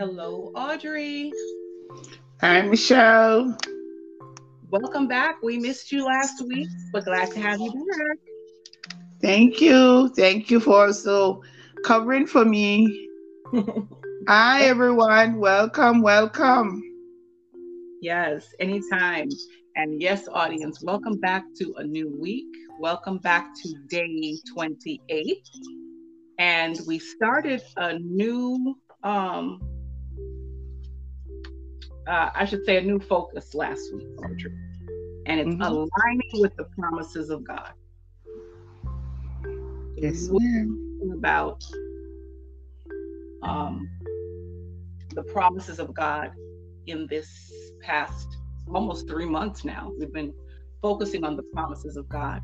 Hello, Audrey. Hi, Michelle. Welcome back. We missed you last week, but glad to have you back. Thank you. Thank you for also covering for me. Hi, everyone. Welcome, welcome. Yes, anytime. And yes, audience, welcome back to a new week. Welcome back to day 28. And we started a new, um, uh, I should say, a new focus last week, Audrey. And it's mm-hmm. aligning with the promises of God. Yes, ma'am. About um, the promises of God in this past almost three months now. We've been focusing on the promises of God.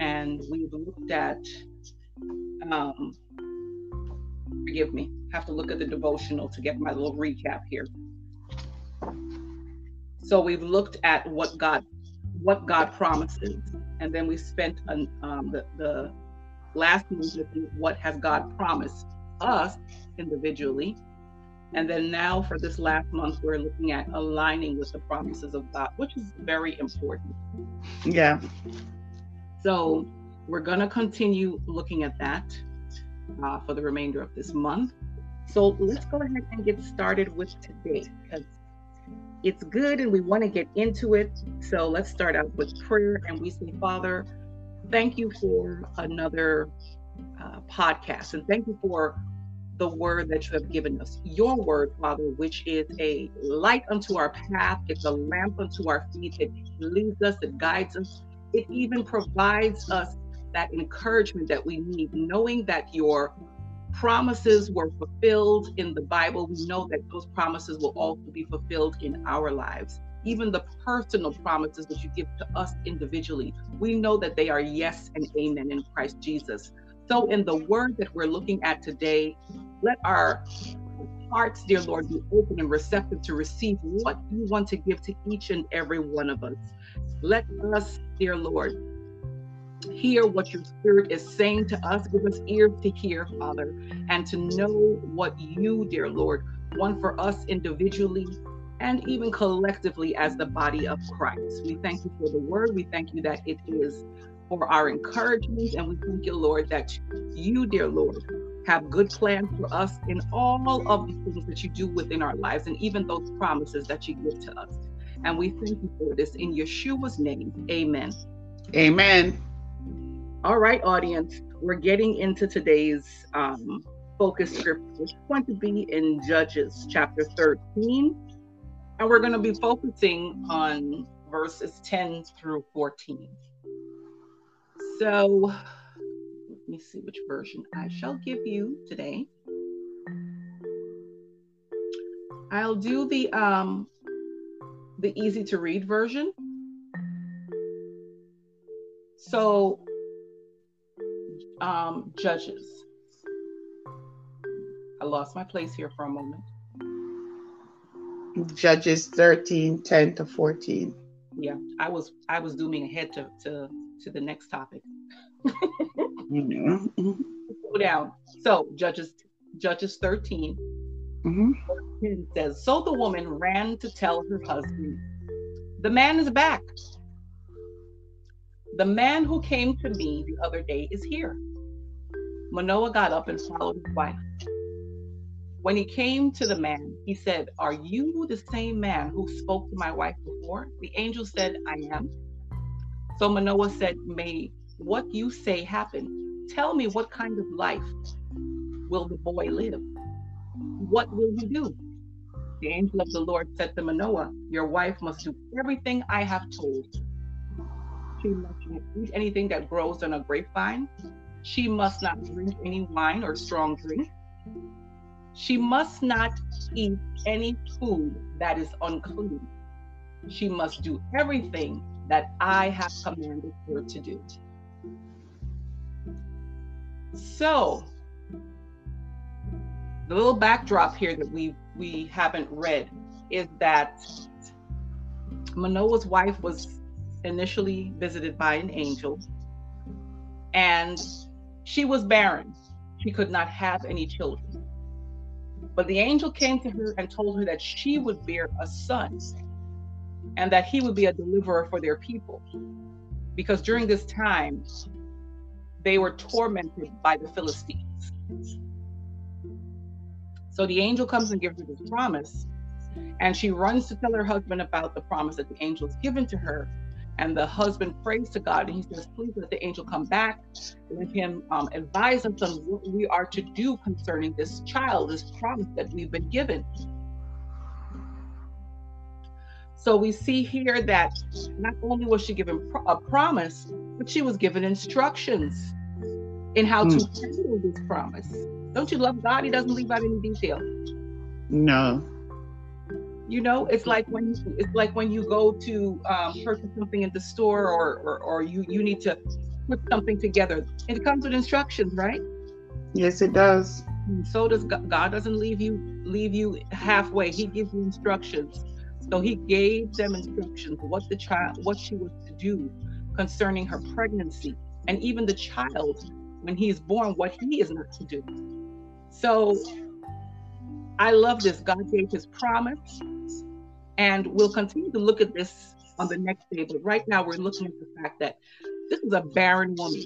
And we've looked at, um, forgive me, I have to look at the devotional to get my little recap here. So we've looked at what God, what God promises, and then we spent an, um, the, the last month looking what has God promised us individually, and then now for this last month, we're looking at aligning with the promises of God, which is very important. Yeah. So we're going to continue looking at that uh, for the remainder of this month. So let's go ahead and get started with today because it's good and we want to get into it. So let's start out with prayer and we say, Father, thank you for another uh, podcast and thank you for the word that you have given us. Your word, Father, which is a light unto our path, it's a lamp unto our feet, it leads us, it guides us, it even provides us that encouragement that we need, knowing that your promises were fulfilled in the Bible. We know that those promises will also be fulfilled in our lives. Even the personal promises that you give to us individually, we know that they are yes and amen in Christ Jesus. So, in the word that we're looking at today, let our hearts, dear Lord, be open and receptive to receive what you want to give to each and every one of us. Let us, dear Lord, hear what your spirit is saying to us. Give us ears to hear, Father, and to know what you, dear Lord, want for us individually and even collectively as the body of Christ. We thank you for the word. We thank you that it is for our encouragement. And we thank you, Lord, that you, dear Lord, have good plans for us in all of the things that you do within our lives and even those promises that you give to us. And we thank you for this in Yeshua's name. Amen. Amen. All right, audience, we're getting into today's um, focus scripture, which is going to be in Judges chapter 13. And we're going to be focusing on verses 10 through 14. So let me see which version I shall give you today. I'll do the um the easy to read version. So um judges. I lost my place here for a moment. Judges 13, 10 to 14. Yeah, I was I was zooming ahead to to to the next topic. mm-hmm. Go down. So Judges Judges 13 mm-hmm. says, So the woman ran to tell her husband, The man is back. The man who came to me the other day is here. Manoah got up and followed his wife. When he came to the man, he said, Are you the same man who spoke to my wife before? The angel said, I am. So Manoah said, May what you say happen. Tell me what kind of life will the boy live? What will he do? The angel of the Lord said to Manoah, Your wife must do everything I have told She must eat anything that grows on a grapevine. She must not drink any wine or strong drink. She must not eat any food that is unclean. She must do everything that I have commanded her to do. So, the little backdrop here that we we haven't read is that Manoah's wife was initially visited by an angel and she was barren. She could not have any children. But the angel came to her and told her that she would bear a son and that he would be a deliverer for their people. Because during this time, they were tormented by the Philistines. So the angel comes and gives her this promise, and she runs to tell her husband about the promise that the angel has given to her. And the husband prays to God and he says, Please let the angel come back. And let him um, advise us on what we are to do concerning this child, this promise that we've been given. So we see here that not only was she given a promise, but she was given instructions in how mm. to handle this promise. Don't you love God? He doesn't leave out any detail. No. You know, it's like when you, it's like when you go to um, purchase something in the store, or, or or you you need to put something together. It comes with instructions, right? Yes, it does. So does God. God doesn't leave you leave you halfway. He gives you instructions. So he gave them instructions what the child what she was to do concerning her pregnancy, and even the child when he is born what he is not to do. So I love this. God gave his promise, and we'll continue to look at this on the next day. But right now, we're looking at the fact that this is a barren woman.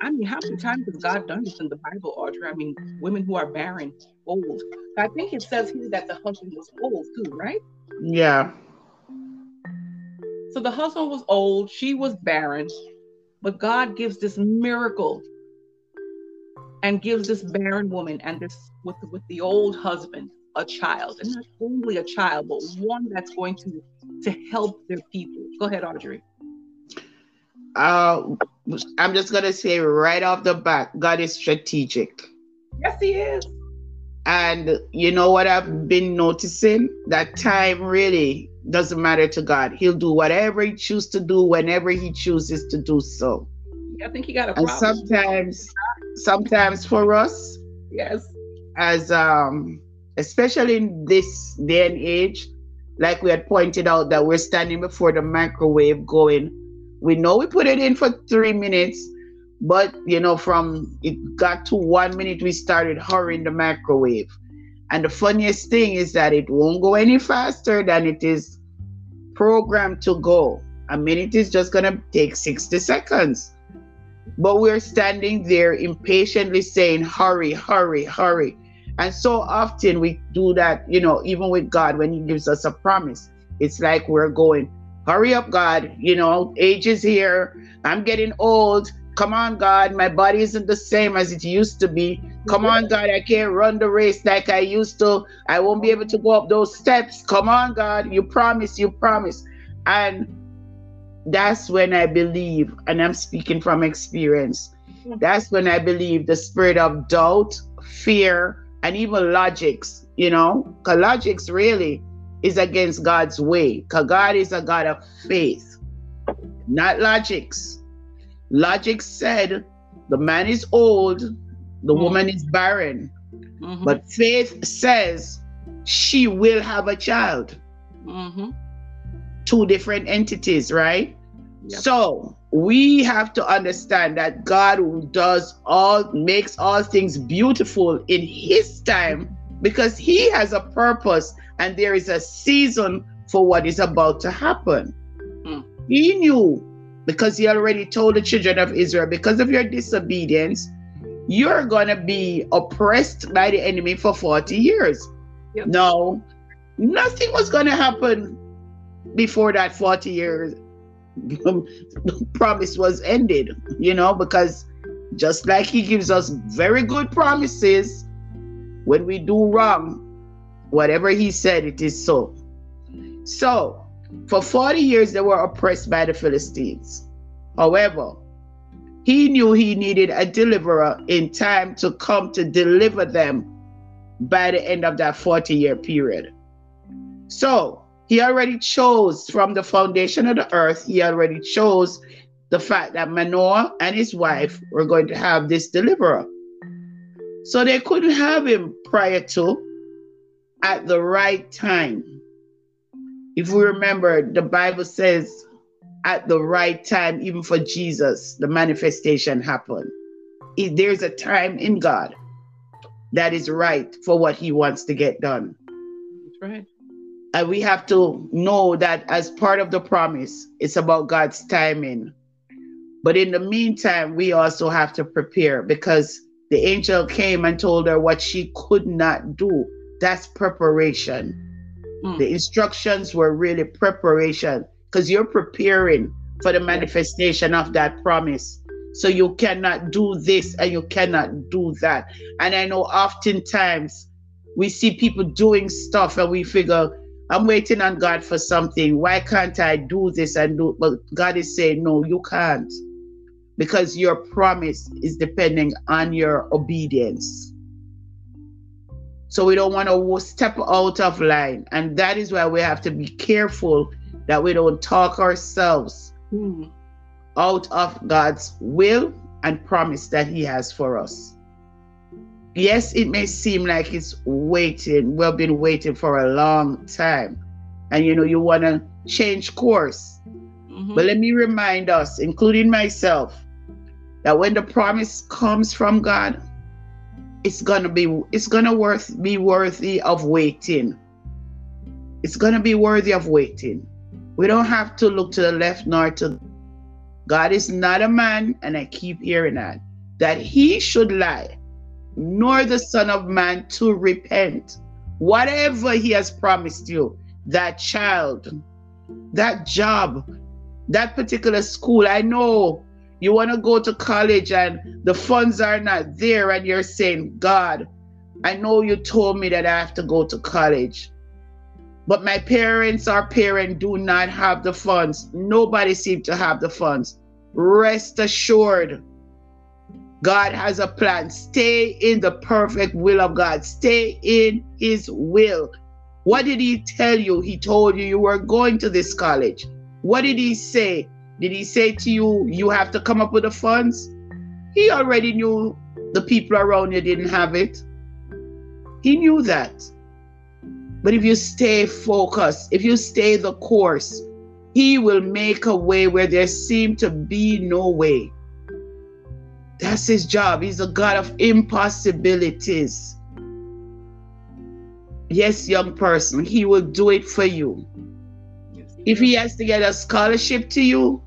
I mean, how many times has God done this in the Bible, Audrey? I mean, women who are barren, old. I think it says here that the husband was old too, right? Yeah. So the husband was old, she was barren, but God gives this miracle and gives this barren woman and this with with the old husband a child, and not only a child, but one that's going to to help their people. Go ahead, Audrey. Uh, I'm just gonna say right off the bat, God is strategic. Yes, He is. And you know what I've been noticing? That time really doesn't matter to God. He'll do whatever He chooses to do whenever He chooses to do so. I think He got a and sometimes, sometimes for us, yes, as um, especially in this day and age, like we had pointed out that we're standing before the microwave going, we know we put it in for three minutes, but you know, from it got to one minute, we started hurrying the microwave. And the funniest thing is that it won't go any faster than it is programmed to go. A minute is just gonna take 60 seconds. But we're standing there impatiently saying, hurry, hurry, hurry. And so often we do that, you know, even with God when He gives us a promise. It's like we're going, hurry up, God, you know, age is here. I'm getting old. Come on, God, my body isn't the same as it used to be. Come on, God, I can't run the race like I used to. I won't be able to go up those steps. Come on, God, you promise, you promise. And that's when I believe, and I'm speaking from experience, mm-hmm. that's when I believe the spirit of doubt, fear, and even logics, you know, because logics really is against God's way, because God is a God of faith, not logics. Logic said the man is old, the mm-hmm. woman is barren. Mm-hmm. But faith says she will have a child. Mm-hmm. Two different entities, right? Yep. So we have to understand that God does all, makes all things beautiful in His time because He has a purpose and there is a season for what is about to happen. Mm. He knew because he already told the children of Israel, because of your disobedience, you're going to be oppressed by the enemy for 40 years. Yep. No, nothing was going to happen before that 40 years promise was ended, you know, because just like he gives us very good promises, when we do wrong, whatever he said, it is so. So, for 40 years, they were oppressed by the Philistines. However, he knew he needed a deliverer in time to come to deliver them by the end of that 40 year period. So he already chose from the foundation of the earth, he already chose the fact that Manoah and his wife were going to have this deliverer. So they couldn't have him prior to at the right time. If we remember, the Bible says at the right time, even for Jesus, the manifestation happened. There's a time in God. that is right for what he wants to get done. That's right. And we have to know that as part of the promise, it's about God's timing. But in the meantime, we also have to prepare because the angel came and told her what she could not do. That's preparation. Mm. The instructions were really preparation because you're preparing for the manifestation of that promise. So you cannot do this and you cannot do that. And I know oftentimes we see people doing stuff and we figure, I'm waiting on God for something. Why can't I do this and do? But God is saying, no, you can't. Because your promise is depending on your obedience. So we don't want to step out of line. And that is why we have to be careful that we don't talk ourselves mm. out of God's will and promise that He has for us. Yes, it may seem like it's waiting. We've been waiting for a long time. And you know, you want to change course. Mm-hmm. But let me remind us, including myself, that when the promise comes from God, it's gonna be it's gonna worth be worthy of waiting. It's gonna be worthy of waiting. We don't have to look to the left nor to God is not a man, and I keep hearing that, that he should lie, nor the Son of Man to repent. Whatever he has promised you, that child, that job, that particular school, I know you want to go to college and the funds are not there, and you're saying, God, I know you told me that I have to go to college. But my parents or parent do not have the funds. Nobody seems to have the funds. Rest assured, God has a plan. Stay in the perfect will of God. Stay in His will. What did He tell you? He told you you were going to this college. What did He say? Did He say to you, you have to come up with the funds? He already knew the people around you didn't have it. He knew that. But if you stay focused, if you stay the course, He will make a way where there seem to be no way. That's His job. He's a God of impossibilities. Yes, young person, He will do it for you. if He has to get a scholarship to you,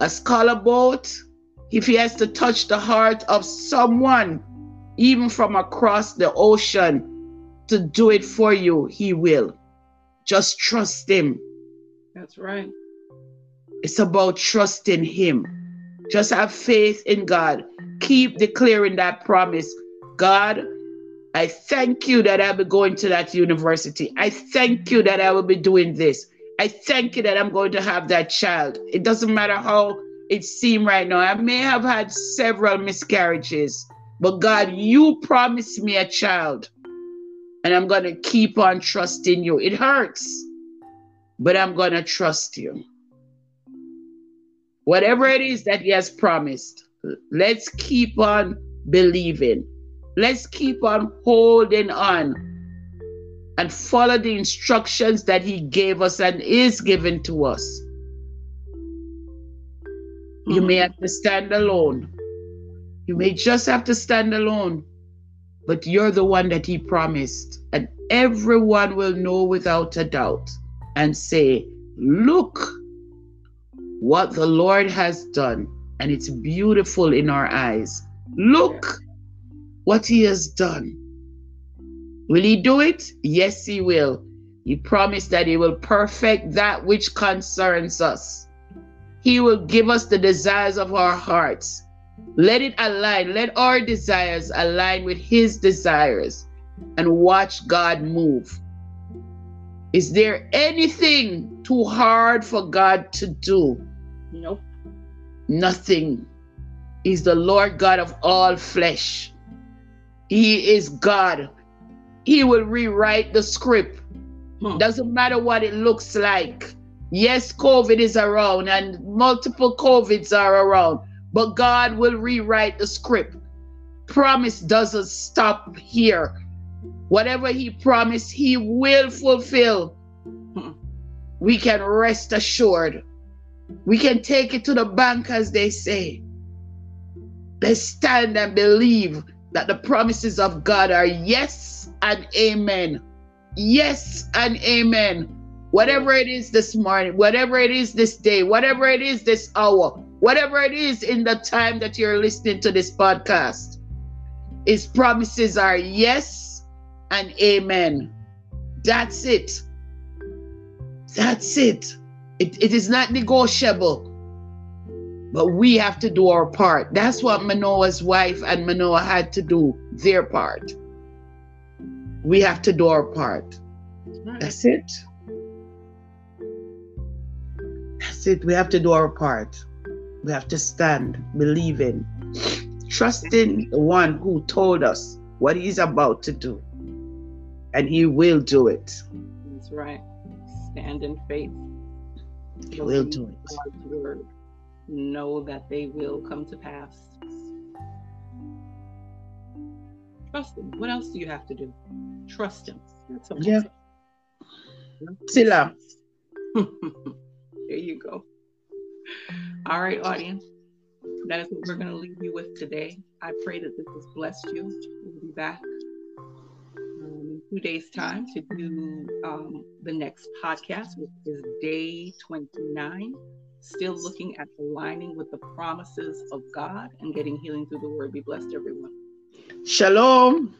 a scholar boat, if He has to touch the heart of someone, even from across the ocean, to do it for you, He will. Just trust Him. That's right. It's about trusting Him. Just have faith in God. Keep declaring that promise. God, I thank you that I'll be going to that university. I thank you that I will be doing this. I thank you that I'm going to have that child. It doesn't matter how it seems right now. I may have had several miscarriages, but God, you promised me a child and I'm going to keep on trusting you. It hurts, but I'm going to trust you. Whatever it is that He has promised, let's keep on believing. Let's keep on holding on and follow the instructions that He gave us and is given to us. You mm-hmm. may have to stand alone. You may just have to stand alone but you're the one that he promised. And everyone will know without a doubt and say, Look what the Lord has done. And it's beautiful in our eyes. Look what he has done. Will he do it? Yes, he will. He promised that he will perfect that which concerns us. He will give us the desires of our hearts. Let it align. Let our desires align with His desires and watch God move. Is there anything too hard for God to do? Nope. Nothing. He's the Lord God of all flesh. He is God. He will rewrite the script. Hmm. Doesn't matter what it looks like. Yes, COVID is around and multiple COVIDs are around but God will rewrite the script. Promise doesn't stop here. Whatever He promised, He will fulfill. We can rest assured. We can take it to the bank, as they say. Let's stand and believe that the promises of God are yes and amen. Yes and amen. Whatever it is this morning, whatever it is this day, whatever it is this hour, whatever it is in the time that you're listening to this podcast, his promises are yes and amen. That's it. That's it. It, it is not negotiable. But we have to do our part. That's what Manoah's wife and Manoah had to do their part. We have to do our part. Right. That's it. That's it. We have to do our part. We have to stand, believing, trusting the one who told us what he's about to do. And he will do it. That's right. Stand in faith. He will do it know that they will come to pass. Trust him. What else do you have to do? Trust him. That's yeah. Selah. there you go. All right, audience. That is what we're going to leave you with today. I pray that this has blessed you. We'll be back two days' time to do um, the next podcast, which is day 29 still looking at aligning with the promises of God and getting healing through the word. Be blessed, everyone. Shalom.